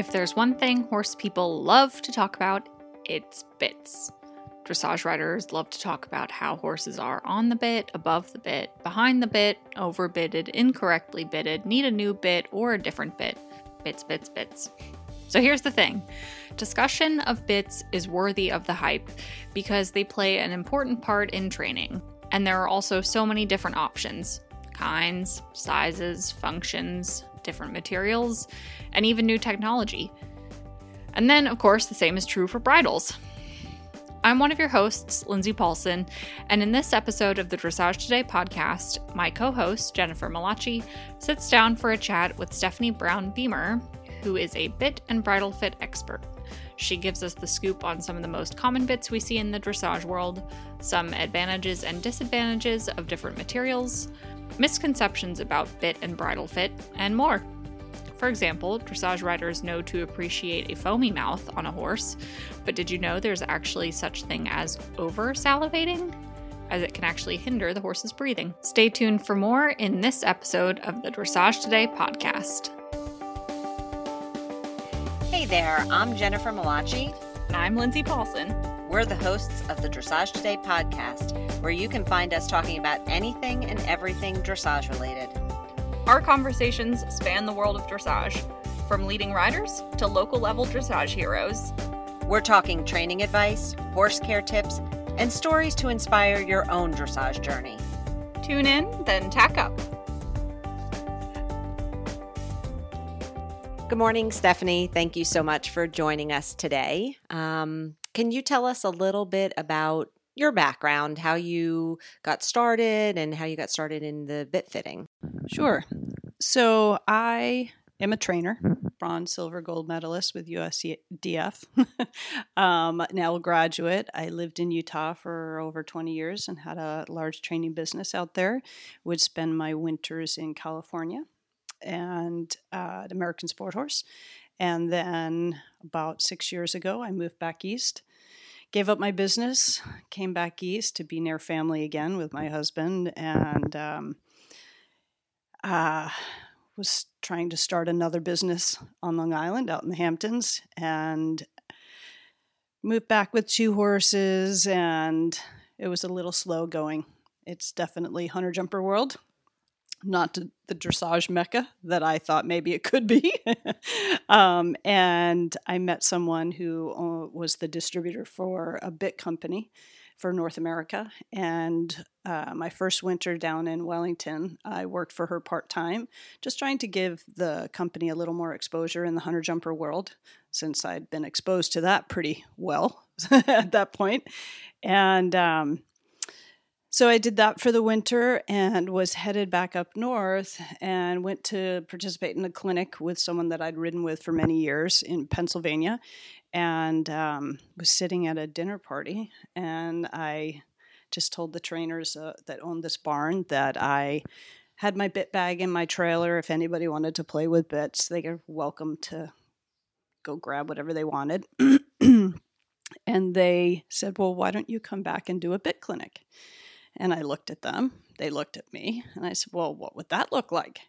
If there's one thing horse people love to talk about, it's bits. Dressage riders love to talk about how horses are on the bit, above the bit, behind the bit, overbitted, incorrectly bitted, need a new bit or a different bit. Bits, bits, bits. So here's the thing discussion of bits is worthy of the hype because they play an important part in training, and there are also so many different options kinds, sizes, functions, different materials, and even new technology. And then, of course, the same is true for bridles. I'm one of your hosts, Lindsay Paulson, and in this episode of the Dressage Today podcast, my co host, Jennifer Malachi, sits down for a chat with Stephanie Brown Beamer, who is a bit and bridle fit expert. She gives us the scoop on some of the most common bits we see in the dressage world, some advantages and disadvantages of different materials, misconceptions about bit and bridle fit, and more. For example, dressage riders know to appreciate a foamy mouth on a horse, but did you know there's actually such thing as over salivating? As it can actually hinder the horse's breathing. Stay tuned for more in this episode of the Dressage Today podcast. Hey there, I'm Jennifer Malachi. And I'm Lindsay Paulson. We're the hosts of the Dressage Today podcast, where you can find us talking about anything and everything dressage related. Our conversations span the world of dressage, from leading riders to local level dressage heroes. We're talking training advice, horse care tips, and stories to inspire your own dressage journey. Tune in, then tack up. Good morning, Stephanie. Thank you so much for joining us today. Um, can you tell us a little bit about your background, how you got started, and how you got started in the bit fitting? Sure. So I am a trainer, bronze, silver, gold medalist with USDF. um, now a graduate. I lived in Utah for over 20 years and had a large training business out there. Would spend my winters in California and uh, at American Sport Horse. And then about six years ago, I moved back east gave up my business, came back east to be near family again with my husband, and um, uh, was trying to start another business on Long Island out in the Hamptons and moved back with two horses and it was a little slow going. It's definitely hunter jumper world, not the dressage mecca that I thought maybe it could be. um, and I met someone who uh, was the distributor for a bit company for North America. And uh, my first winter down in Wellington, I worked for her part time, just trying to give the company a little more exposure in the hunter jumper world, since I'd been exposed to that pretty well at that point. And um, so I did that for the winter and was headed back up north and went to participate in a clinic with someone that I'd ridden with for many years in Pennsylvania and um, was sitting at a dinner party and i just told the trainers uh, that owned this barn that i had my bit bag in my trailer if anybody wanted to play with bits. They were welcome to go grab whatever they wanted. And they said well why don't you come back and do a bit clinic and i looked at them they looked at me and i said well what would that look like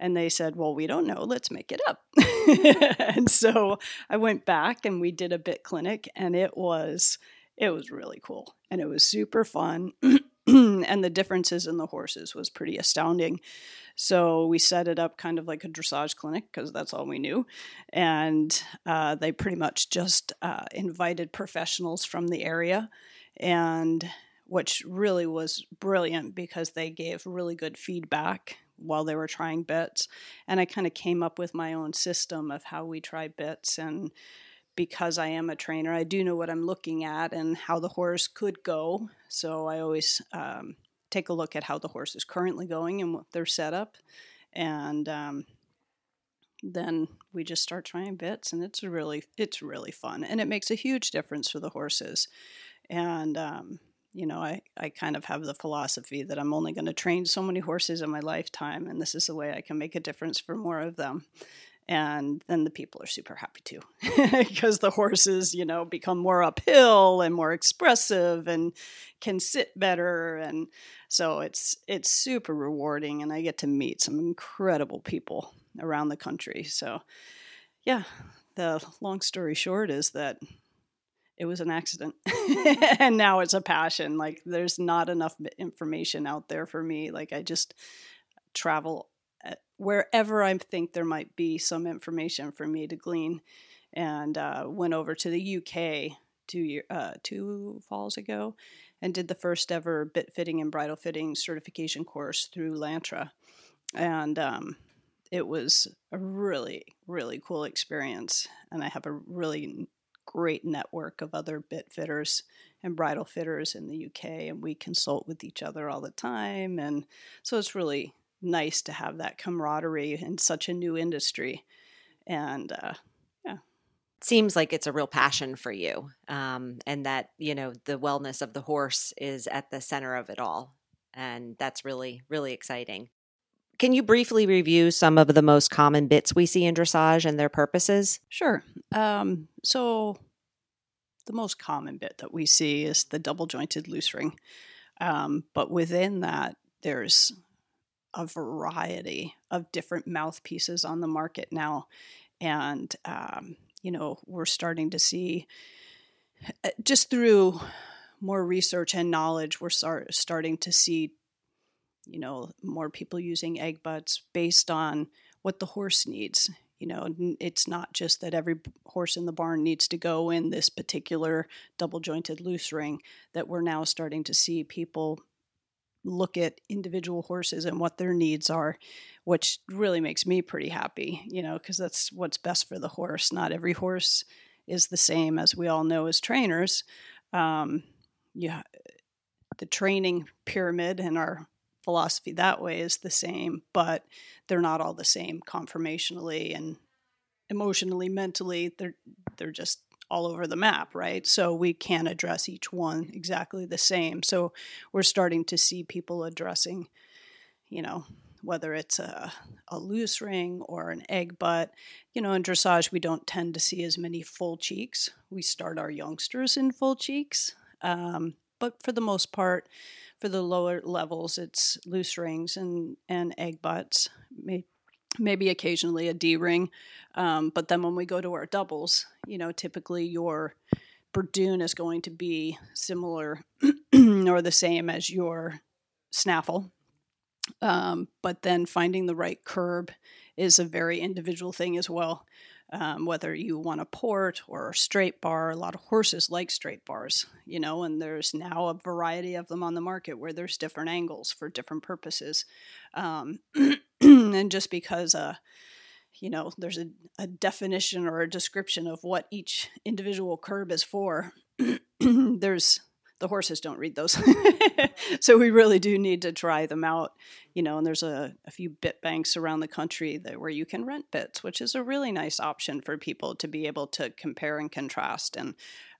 and they said, Well, we don't know. Let's make it up. and so I went back and we did a bit clinic and it was it was really cool and it was super fun. and the differences in the horses was pretty astounding. So we set it up kind of like a dressage clinic because that's all we knew. And uh, they pretty much just uh, invited professionals from the area and which really was brilliant because they gave really good feedback while they were trying bits. And I kind of came up with my own system of how we try bits. And because I am a trainer, I do know what I'm looking at and how the horse could go. So I always um, take a look at how the horse is currently going and what their setup. And um, then we just start trying bits and it's really it's really fun and it makes a huge difference for the horses and um, you know, I, I kind of have the philosophy that I'm only going to train so many horses in my lifetime, and this is the way I can make a difference for more of them. And then the people are super happy too, because the horses, you know, become more uphill and more expressive and can sit better, and so it's it's super rewarding, and I get to meet some incredible people around the country. So, yeah, the long story short is that it was an accident. And now it's a passion. Like there's not enough information out there for me. Like i just travel uh, wherever i think there might be some information for me to glean. And uh, went over to the uk two year uh, two falls ago and did the first ever bit fitting and bridle fitting certification course through lantra. And um, it was a really really cool experience. And i have a really great network of other bit fitters and bridle fitters in the uk and we consult with each other all the time and so it's really nice to have that camaraderie in such a new industry and uh, yeah. Seems like it's a real passion for you um, and that you know the wellness of the horse is at the center of it all and that's really really exciting can you briefly review some of the most common bits we see in dressage and their purposes? Sure. Um, so, the most common bit that we see is the double jointed loose ring. Um, but within that, there's a variety of different mouthpieces on the market now. And, um, you know, we're starting to see uh, just through more research and knowledge, we're start, starting to see you know, more people using egg butts based on what the horse needs. You know, it's not just that every horse in the barn needs to go in this particular double jointed loose ring, that we're now starting to see people look at individual horses and what their needs are, which really makes me pretty happy, you know, because that's what's best for the horse. Not every horse is the same, as we all know as trainers. Um, yeah, the training pyramid and our philosophy that way is the same, but they're not all the same conformationally and emotionally, mentally. They're they're just all over the map, right? So we can't address each one exactly the same. So we're starting to see people addressing, you know, whether it's a, a loose ring or an egg butt. You know, in dressage, we don't tend to see as many full cheeks. We start our youngsters in full cheeks. Um, but for the most part, for the lower levels, it's loose rings and, and egg butts, maybe occasionally a D ring. Um, but then when we go to our doubles, you know, typically your bradoon is going to be similar or the same as your snaffle. Um, but then finding the right curb is a very individual thing as well um, whether you want a port or a straight bar. A lot of horses like straight bars, you know, and there's now a variety of them on the market where there's different angles for different purposes. Um, and just because, uh, you know, there's a, a definition or a description of what each individual curb is for, there's the horses don't read those. so we really do need to try them out, you know, and there's a, a few bit banks around the country that where you can rent bits, which is a really nice option for people to be able to compare and contrast and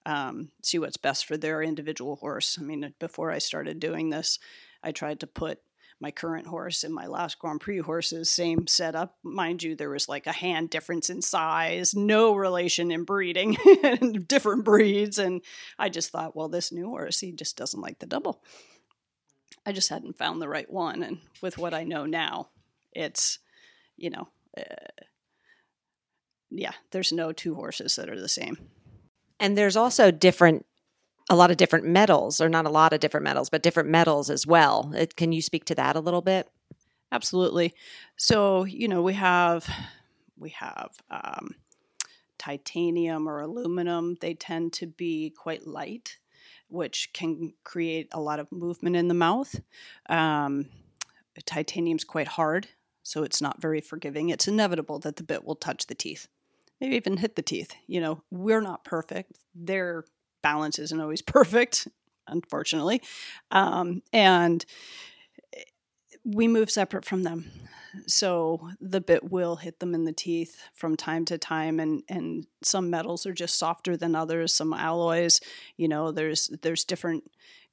um, see what's best for their individual horse. I mean, before I started doing this, I tried to put my current horse and my last Grand Prix horses, same setup. Mind you, there was like a hand difference in size, no relation in breeding, different breeds. And I just thought, well, this new horse, he just doesn't like the double. I just hadn't found the right one. And with what I know now, it's, you know, uh, yeah, there's no two horses that are the same. And there's also different a lot of different metals, or not a lot of different metals, but different metals as well. It, can you speak to that a little bit? Absolutely. So you know we have we have um, titanium or aluminum. They tend to be quite light, which can create a lot of movement in the mouth. Um, titanium's quite hard, so it's not very forgiving. It's inevitable that the bit will touch the teeth, maybe even hit the teeth. You know, we're not perfect. They're balance isn't always perfect, unfortunately. Um, and eh, we move separate from them. So the bit will hit them in the teeth from time to time and and some metals are just softer than others, some alloys, you know, there's there's different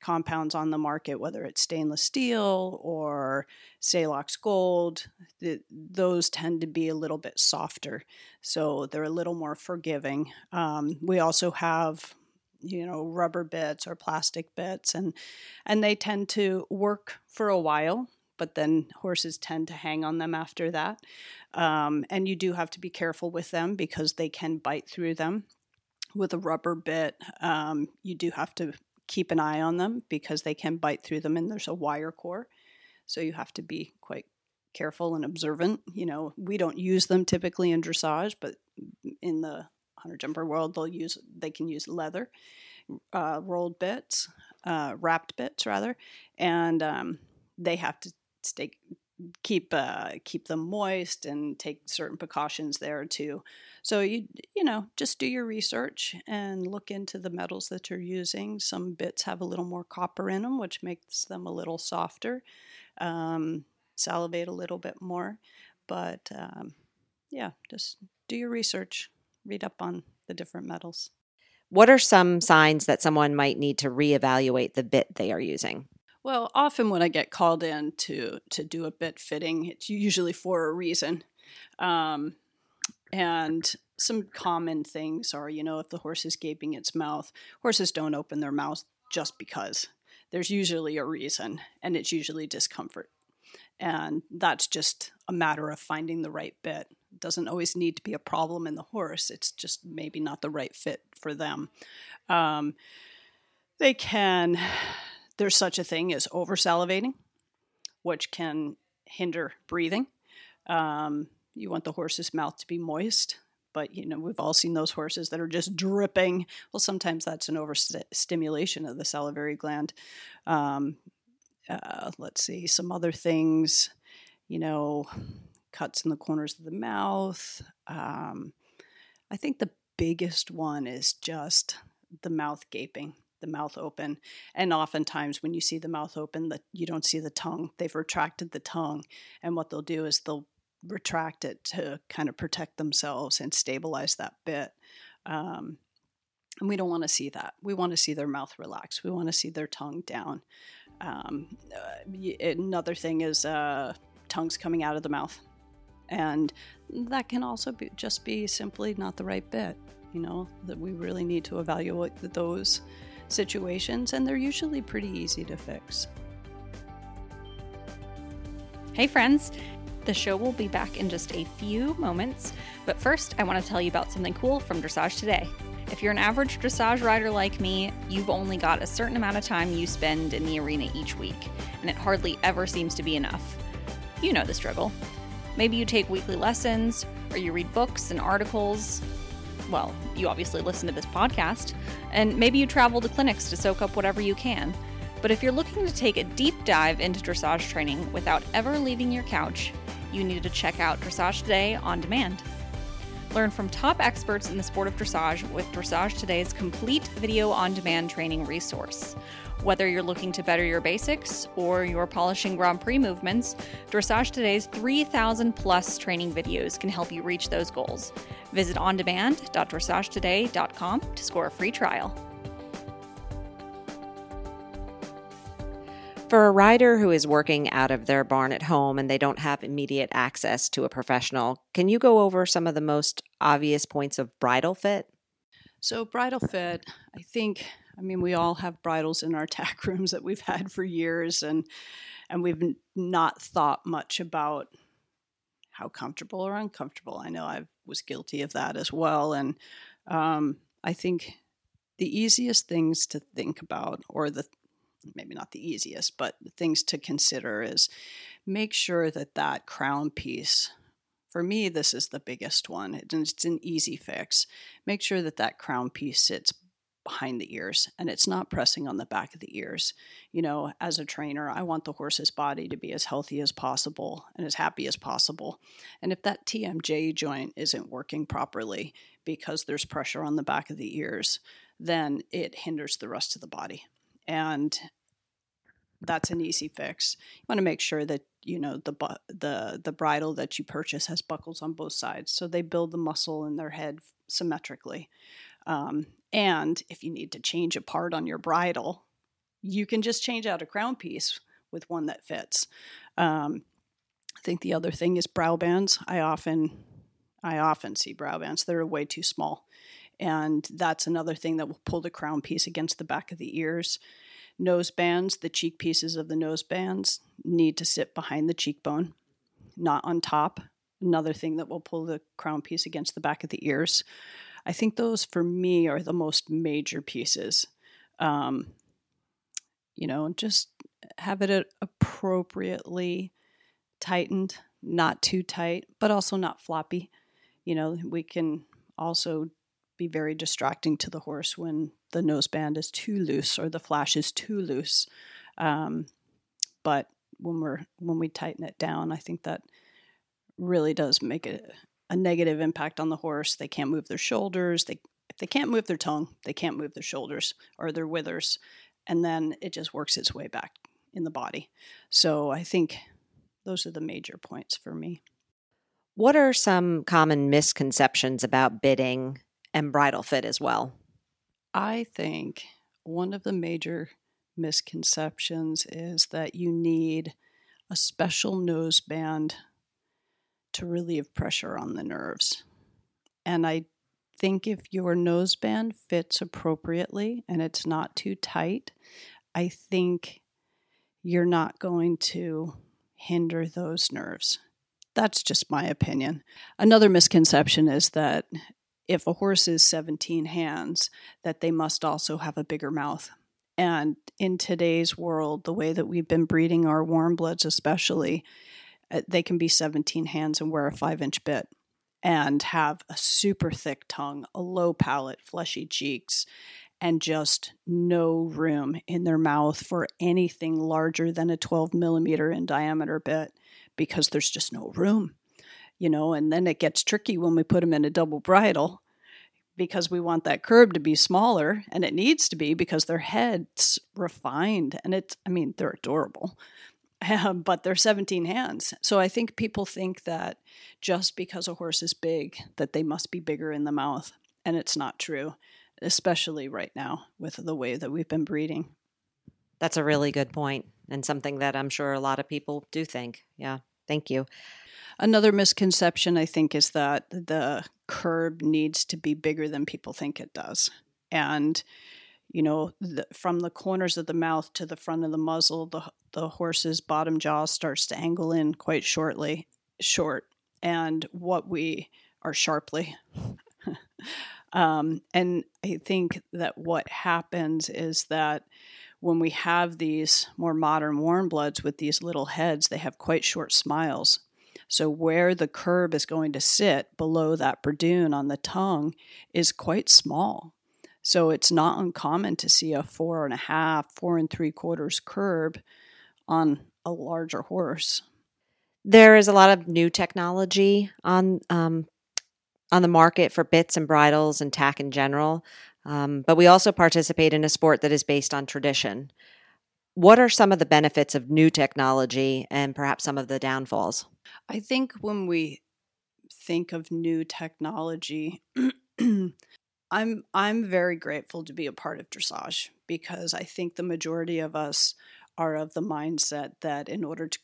compounds on the market whether it's stainless steel or Salox gold, the, those tend to be a little bit softer. So they're a little more forgiving. Um, we also have you know rubber bits or plastic bits and and they tend to work for a while but then horses tend to hang on them after that. Um, and you do have to be careful with them because they can bite through them. With a rubber bit, um, you do have to keep an eye on them because they can bite through them and there's a wire core. So you have to be quite careful and observant. You know, we don't use them typically in dressage, but in the hunter jumper world, they'll use they can use leather, uh, rolled bits, uh, wrapped bits rather, and um, they have to stay keep uh, keep them moist and take certain precautions there too. So you you know just do your research and look into the metals that you're using. Some bits have a little more copper in them, which makes them a little softer. Um, salivate a little bit more, but um, yeah, just do your research. Read up on the different metals. What are some signs that someone might need to reevaluate the bit they are using? Well, often when I get called in to to do a bit fitting, it's usually for a reason. Um, and some common things are, you know, if the horse is gaping its mouth, horses don't open their mouths just because. There's usually a reason, and it's usually discomfort. And that's just a matter of finding the right bit. Doesn't always need to be a problem in the horse, it's just maybe not the right fit for them. Um, they can there's such a thing as over salivating, which can hinder breathing. Um, you want the horse's mouth to be moist, but you know we've all seen those horses that are just dripping. Well, sometimes that's an overstimulation of the salivary gland. Um, uh, let's see some other things. You know, cuts in the corners of the mouth. Um, I think the biggest one is just the mouth gaping the mouth open. And oftentimes, when you see the mouth open, that you don't see the tongue. They've retracted the tongue, and what they'll do is they'll retract it to kind of protect themselves and stabilize that bit. Um, and we don't want to see that. We want to see their mouth relax. We want to see their tongue down. Um, uh, another thing is uh, tongues coming out of the mouth, and that can also be, just be simply not the right bit. You know that we really need to evaluate those situations, and they're usually pretty easy to fix. Hey, friends! The show will be back in just a few moments, but first, I want to tell you about something cool from Dressage Today. If you're an average dressage rider like me, you've only got a certain amount of time you spend in the arena each week, and it hardly ever seems to be enough. You know the struggle. Maybe you take weekly lessons, or you read books and articles, well, you obviously listen to this podcast, and maybe you travel to clinics to soak up whatever you can. But if you're looking to take a deep dive into dressage training without ever leaving your couch, you need to check out Dressage Today on demand. Learn from top experts in the sport of dressage with Dressage Today's complete video on demand training resource. Whether you're looking to better your basics or you're polishing Grand Prix movements, Dressage Today's 3,000 plus training videos can help you reach those goals. Visit ondemand.dressagetoday.com to score a free trial. For a rider who is working out of their barn at home and they don't have immediate access to a professional, can you go over some of the most obvious points of bridle fit? So, bridle fit, I think I mean, we all have bridles in our tack rooms that we've had for years, and and we've not thought much about how comfortable or uncomfortable. I know I was guilty of that as well, and um, I think the easiest things to think about, or the maybe not the easiest, but things to consider is make sure that that crown piece for me this is the biggest one it's an easy fix make sure that that crown piece sits behind the ears and it's not pressing on the back of the ears. You know, as a trainer, I want the horse's body to be as healthy as possible and as happy as possible. And if that TMJ joint isn't working properly because there's pressure on the back of the ears, then it hinders the rest of the body. And that's an easy fix. You want to make sure that you know the the the bridle that you purchase has buckles on both sides, so they build the muscle in their head symmetrically. Um, and if you need to change a part on your bridle, you can just change out a crown piece with one that fits. Um, I think the other thing is brow bands. I often I often see brow bands that are way too small. And that's another thing that will pull the crown piece against the back of the ears. nose bands, the cheek pieces of the nose bands, need to sit behind the cheekbone, not on top. Another thing that will pull the crown piece against the back of the ears. I think those for me are the most major pieces. Um, you know, just have it appropriately tightened, not too tight, but also not floppy. You know, we can also be very distracting to the horse when the noseband is too loose or the flash is too loose. Um, but when we're when we tighten it down, I think that really does make a, a negative impact on the horse. They can't move their shoulders. They if they can't move their tongue, they can't move their shoulders or their withers, and then it just works its way back in the body. So I think those are the major points for me. What are some common misconceptions about bitting and bridle fit as well? I think one of the major misconceptions is that you need a special nose band to relieve pressure on the nerves. And I think if your noseband fits appropriately and it's not too tight, I think you're not going to hinder those nerves. That's just my opinion. Another misconception is that if a horse is 17 hands, that they must also have a bigger mouth. And in today's world, the way that we've been breeding our warm bloods, especially, Uh, they can be 17 hands and wear a five inch bit and have a super thick tongue, a low palate, fleshy cheeks, and just no room in their mouth for anything larger than a 12 millimeter in diameter bit because there's just no room you know, and then it gets tricky when we put them in a double bridle because we want that curb to be smaller and it needs to be because their head's refined and it's i mean they're adorable but they're 17 hands. So i think people think that just because a horse is big that they must be bigger in the mouth and it's not true especially right now with the way that we've been breeding. That's a really good point and something that i'm sure a lot of people do think. Yeah thank you. Another misconception, I think, is that the curb needs to be bigger than people think it does. And, you know, the, from the corners of the mouth to the front of the muzzle, the, the horse's bottom jaw starts to angle in quite shortly, short. And what we are sharply. um, and I think that what happens is that when we have these more modern warm bloods with these little heads, they have quite short smiles. So, where the curb is going to sit below that bradoon on the tongue is quite small. So, it's not uncommon to see a four and a half, four and three quarters curb on a larger horse. There is a lot of new technology on um, on the market for bits and bridles and tack in general, um, but we also participate in a sport that is based on tradition. What are some of the benefits of new technology and perhaps some of the downfalls? I think when we think of new technology, I'm I'm very grateful to be a part of dressage because I think the majority of us are of the mindset that in order to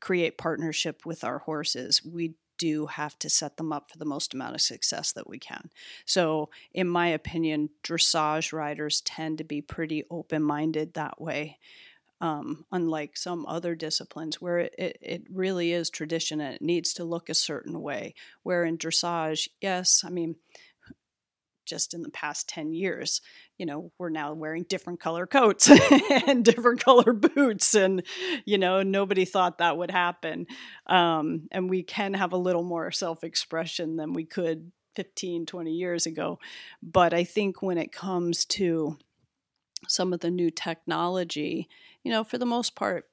create partnership with our horses, we do have to set them up for the most amount of success that we can. So, in my opinion, dressage riders tend to be pretty open minded that way um, unlike some other disciplines where it, it, it, really is tradition and it needs to look a certain way. Where in dressage, yes, I mean, just in the past 10 years, you know, we're now wearing different color coats and different color boots. And, you know, nobody thought that would happen. Um, and we can have a little more self expression than we could 15, 20 years ago. But I think when it comes to some of the new technology, you know, for the most part,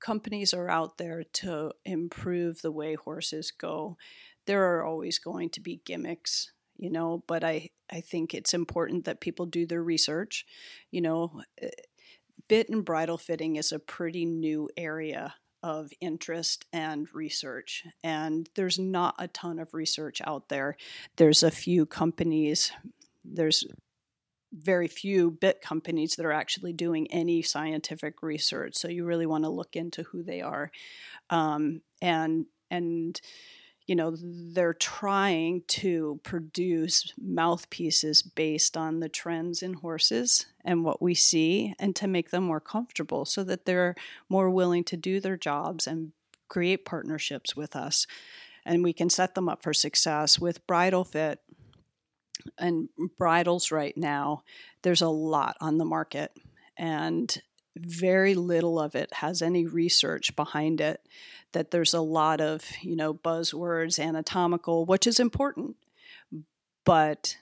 companies are out there to improve the way horses go. There are always going to be gimmicks, you know, but I, I think it's important that people do their research. You know, eh, bit and bridle fitting is a pretty new area of interest and research. And there's not a ton of research out there. There's a few companies, there's very few bit companies that are actually doing any scientific research. So you really want to look into who they are, um, and and you know, they're trying to produce mouthpieces based on the trends in horses and what we see and to make them more comfortable so that they're more willing to do their jobs and create partnerships with us. And we can set them up for success with Bridle Fit and bridles right now. There's a lot on the market, and very little of it has any research behind it that there's a lot of, you know, buzzwords, anatomical, which is important, but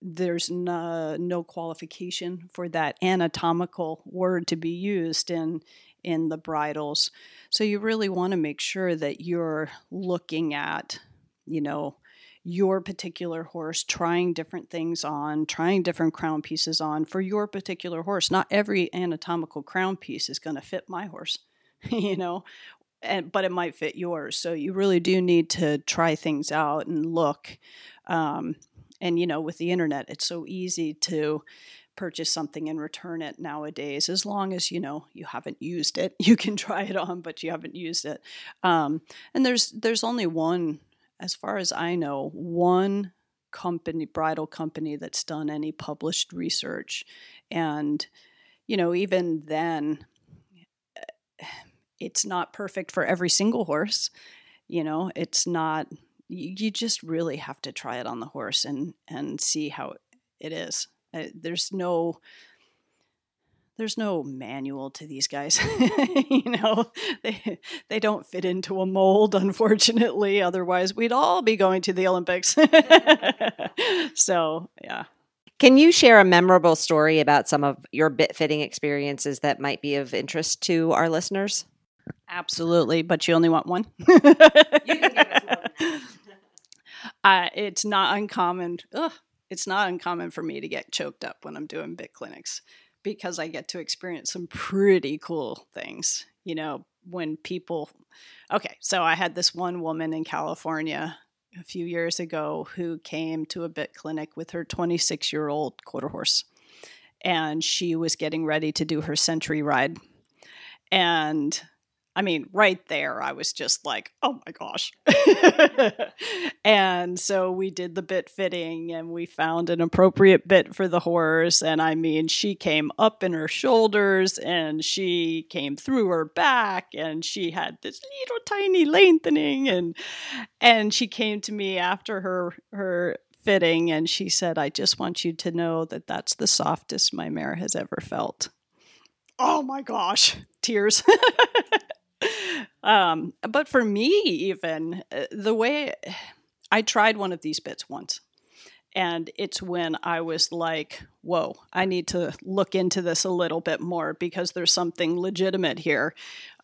there's no, no qualification for that anatomical word to be used in in the bridles. So you really want to make sure that you're looking at, you know, your particular horse, trying different things on, trying different crown pieces on for your particular horse. Not every anatomical crown piece is going to fit my horse, you know, and but it might fit yours. So you really do need to try things out and look. Um, and you know, with the internet, it's so easy to purchase something and return it nowadays as long as you know you haven't used it you can try it on but you haven't used it um, and there's there's only one as far as i know one company bridal company that's done any published research and you know even then it's not perfect for every single horse. You know, it's not you just really have to try it on the horse and and see how it is. Uh, there's no there's no manual to these guys. you know, they they don't fit into a mold, unfortunately. Otherwise, we'd all be going to the Olympics. so, yeah. Can you share a memorable story about some of your bit fitting experiences that might be of interest to our listeners? Absolutely, but you only want one. uh, it's not uncommon. Ugh, it's not uncommon for me to get choked up when I'm doing bit clinics because I get to experience some pretty cool things. You know, when people. Okay, so I had this one woman in California a few years ago who came to a bit clinic with her 26 year old quarter horse, and she was getting ready to do her century ride. And I mean, right there, I was just like, oh my gosh. and so we did the bit fitting and we found an appropriate bit for the horse. And I mean, she came up in her shoulders and she came through her back and she had this little tiny lengthening. And, and she came to me after her, her, fitting and she said i just want you to know that that's the softest my mare has ever felt oh my gosh tears um, but for me, even uh, the way I tried one of these bits once, and it's when I was like, whoa, I need to look into this a little bit more because there's something legitimate here.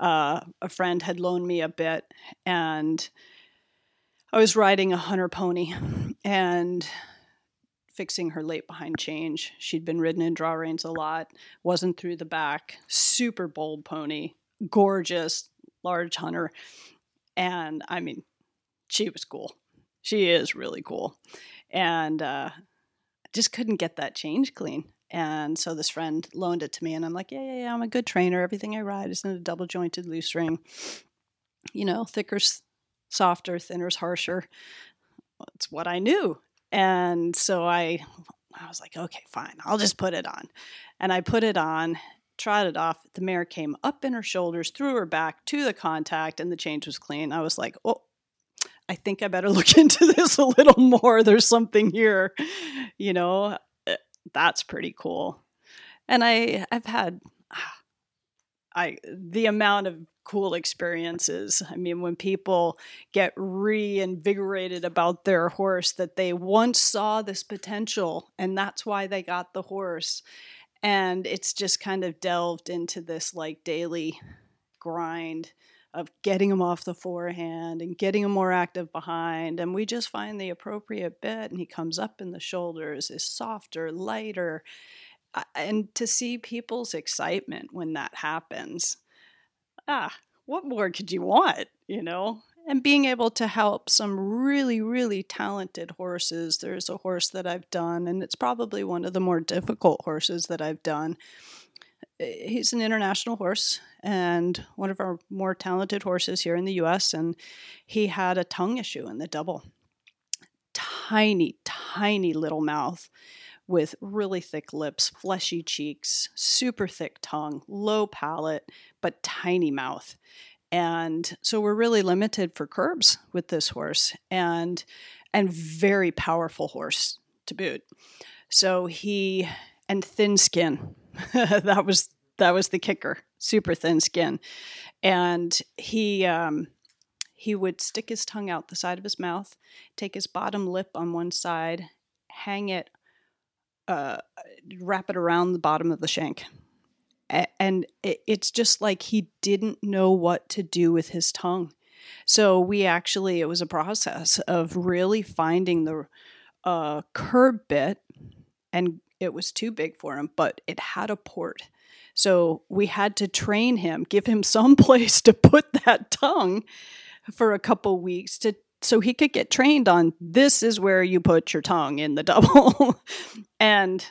Uh, a friend had loaned me a bit, and I was riding a hunter pony and fixing her late behind change. She'd been ridden in draw reins a lot, wasn't through the back, super bold pony, gorgeous, large hunter. And I mean, she was cool. She is really cool. And uh, just couldn't get that change clean. And so this friend loaned it to me, and I'm like, yeah, yeah, yeah, I'm a good trainer. Everything I ride is in a double jointed loose ring. You know, thicker's softer, thinner's harsher. It's what I knew. And so I I was like, okay, fine, I'll just put it on. And I put it on, trotted off. The mare came up in her shoulders, threw her back to the contact, and the change was clean. I was like, oh, I think I better look into this a little more. There's something here, you know. Eh, that's pretty cool. And I, I've had, I the amount of cool experiences. I mean, when people get reinvigorated about their horse, that they once saw this potential, and that's why they got the horse and it's just kind of delved into this like daily grind of getting him off the forehand and getting them more active behind and we just find the appropriate bit and he comes up in the shoulders is softer lighter and to see people's excitement when that happens. Ah what more could you want you know and being able to help some really, really talented horses. There's a horse that I've done, and it's probably one of the more difficult horses that I've done. Eh, he's an international horse and one of our more talented horses here in the US. And he had a tongue issue in the double. Tiny, tiny little mouth with really thick lips, fleshy cheeks, super thick tongue, low palate, but tiny mouth. And so we're really limited for curbs with this horse and and very powerful horse to boot. So he and thin skin. that was that was the kicker. Super thin skin. And he um he would stick his tongue out the side of his mouth, take his bottom lip on one side, hang it uh, wrap it around the bottom of the shank. And it's just like he didn't know what to do with his tongue. So we actually, it was a process of really finding the uh, curb bit, and it was too big for him, but it had a port. So we had to train him, give him some place to put that tongue for a couple weeks to so he could get trained on this is where you put your tongue in the double. and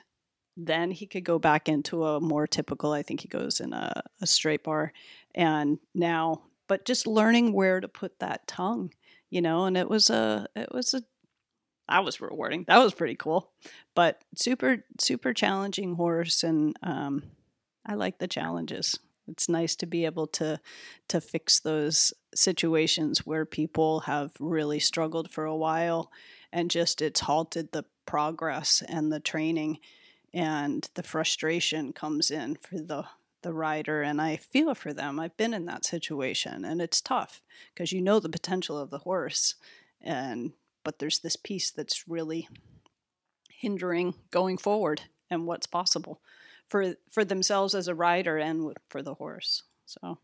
then he could go back into a more typical, I think he goes in a, a straight bar. And now, but just learning where to put that tongue, you know, and it was a, it was a, that was rewarding. That was pretty cool, but super, super challenging horse. And um, I like the challenges it's nice to be able to to fix those situations where people have really struggled for a while and just it's halted the progress and the training and the frustration comes in for the the rider and I feel for them. I've been in that situation and it's tough because you know the potential of the horse and but there's this piece that's really hindering going forward and what's possible for for themselves as a rider and for the horse. So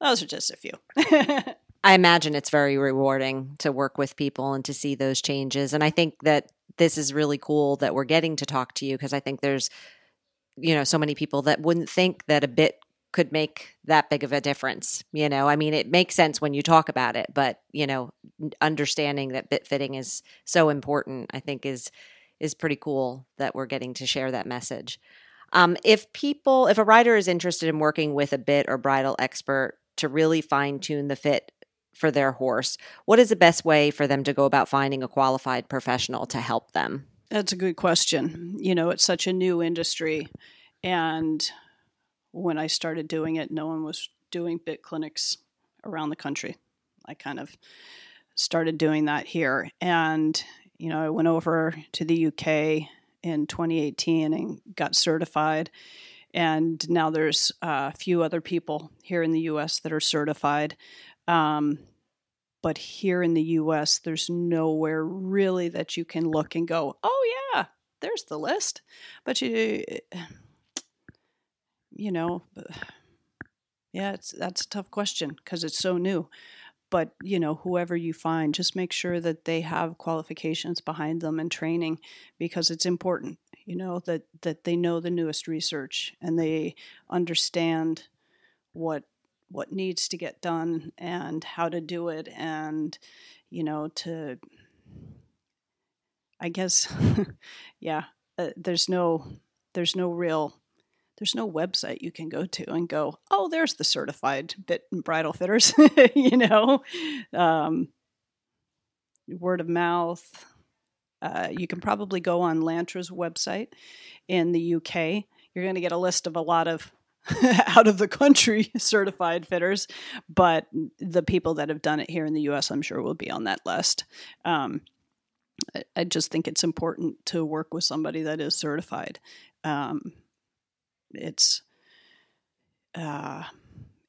those are just a few. I imagine it's very rewarding to work with people and to see those changes. And I think that this is really cool that we're getting to talk to you because I think there's, you know, so many people that wouldn't think that a bit could make that big of a difference. You know, I mean, it makes sense when you talk about it, but, you know, understanding that bit fitting is so important, I think is is pretty cool that we're getting to share that message. Um, if people, if a rider is interested in working with a bit or bridle expert to really fine tune the fit for their horse, what is the best way for them to go about finding a qualified professional to help them? That's a good question. You know, it's such a new industry. And when I started doing it, no one was doing bit clinics around the country. I kind of started doing that here. And, you know, I went over to the UK in 2018 and got certified. And now there's uh, a few other people here in the U.S. that are certified. Um, but here in the U.S., there's nowhere really that you can look and go, "Oh yeah, there's the list." But you, you know, yeah, it's that's a tough question because it's so new but you know whoever you find just make sure that they have qualifications behind them and training because it's important you know that that they know the newest research and they understand what what needs to get done and how to do it and you know to i guess yeah uh, there's no there's no real there's no website you can go to and go, oh, there's the certified bit and bridle fitters, you know, um, word of mouth. Uh, you can probably go on Lantra's website in the UK. You're going to get a list of a lot of out of the country certified fitters, but the people that have done it here in the US, I'm sure, will be on that list. Um, I, I, just think it's important to work with somebody that is certified. Um, it's uh,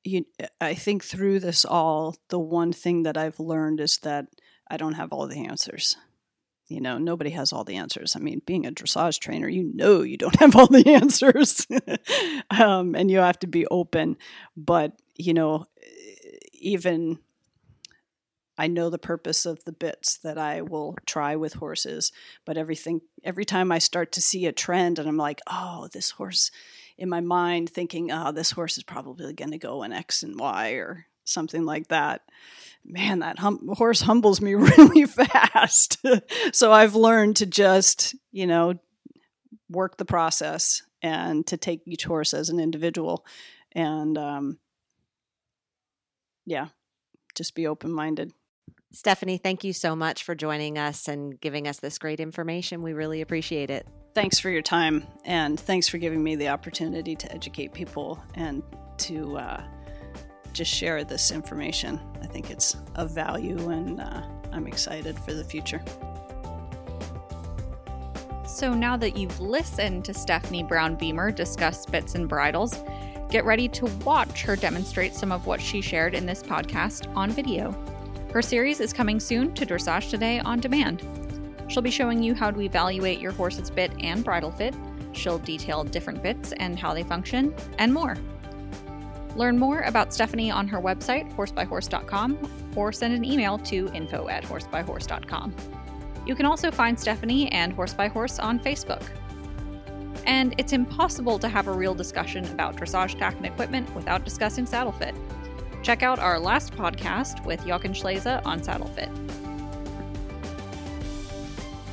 you, I think through this all, the one thing that I've learned is that I don't have all the answers. You know, nobody has all the answers. I mean, being a dressage trainer, you know you don't have all the answers, um, and you have to be open. But you know, even I know the purpose of the bits that I will try with horses, but everything every time I start to see a trend and I'm like, "Oh, this horse in my mind thinking, oh, this horse is probably going to go in X and Y or something like that. Man, that hum- horse humbles me really fast. so I've learned to just, you know, work the process and to take each horse as an individual. And um, yeah, just be open minded. Stephanie, thank you so much for joining us and giving us this great information. We really appreciate it. Thanks for your time and thanks for giving me the opportunity to educate people and to uh, just share this information. I think it's of value and uh, I'm excited for the future. So now that you've listened to Stephanie Brown Beamer discuss bits and bridles, get ready to watch her demonstrate some of what she shared in this podcast on video. Her series is coming soon to Dressage Today on demand. She'll be showing you how to evaluate your horse's bit and bridle fit. She'll detail different bits and how they function, and more. Learn more about Stephanie on her website, horsebyhorse.com, or send an email to info at horsebyhorse.com. You can also find Stephanie and Horse by Horse on Facebook. And it's impossible to have a real discussion about dressage tack and equipment without discussing saddle fit. Check out our last podcast with Jochen Schleese on saddle fit.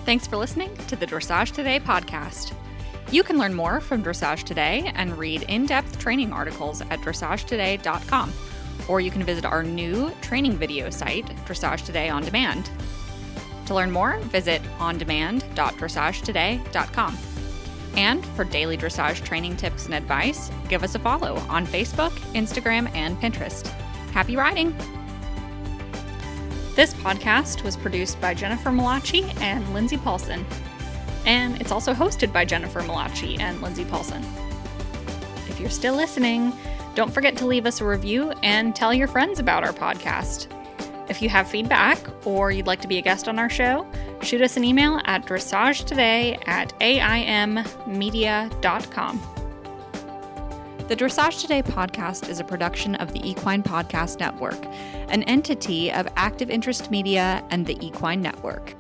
Thanks for listening to the Dressage Today podcast. You can learn more from Dressage Today and read in depth training articles at dressagetoday.com, or you can visit our new training video site, Dressage Today On Demand. To learn more, visit ondemand.dressagetoday.com. And for daily dressage training tips and advice, give us a follow on Facebook, Instagram, and Pinterest. Happy riding! This podcast was produced by Jennifer Mellace and Lindsay Paulson. And it's also hosted by Jennifer Mellace and Lindsay Paulson. If you're still listening, don't forget to leave us a review and tell your friends about our podcast. If you have feedback or you'd like to be a guest on our show, shoot us an email at dressagetoday at aimmedia.com. The Dressage Today podcast is a production of the Equine Podcast Network, an entity of Active Interest Media and the Equine Network.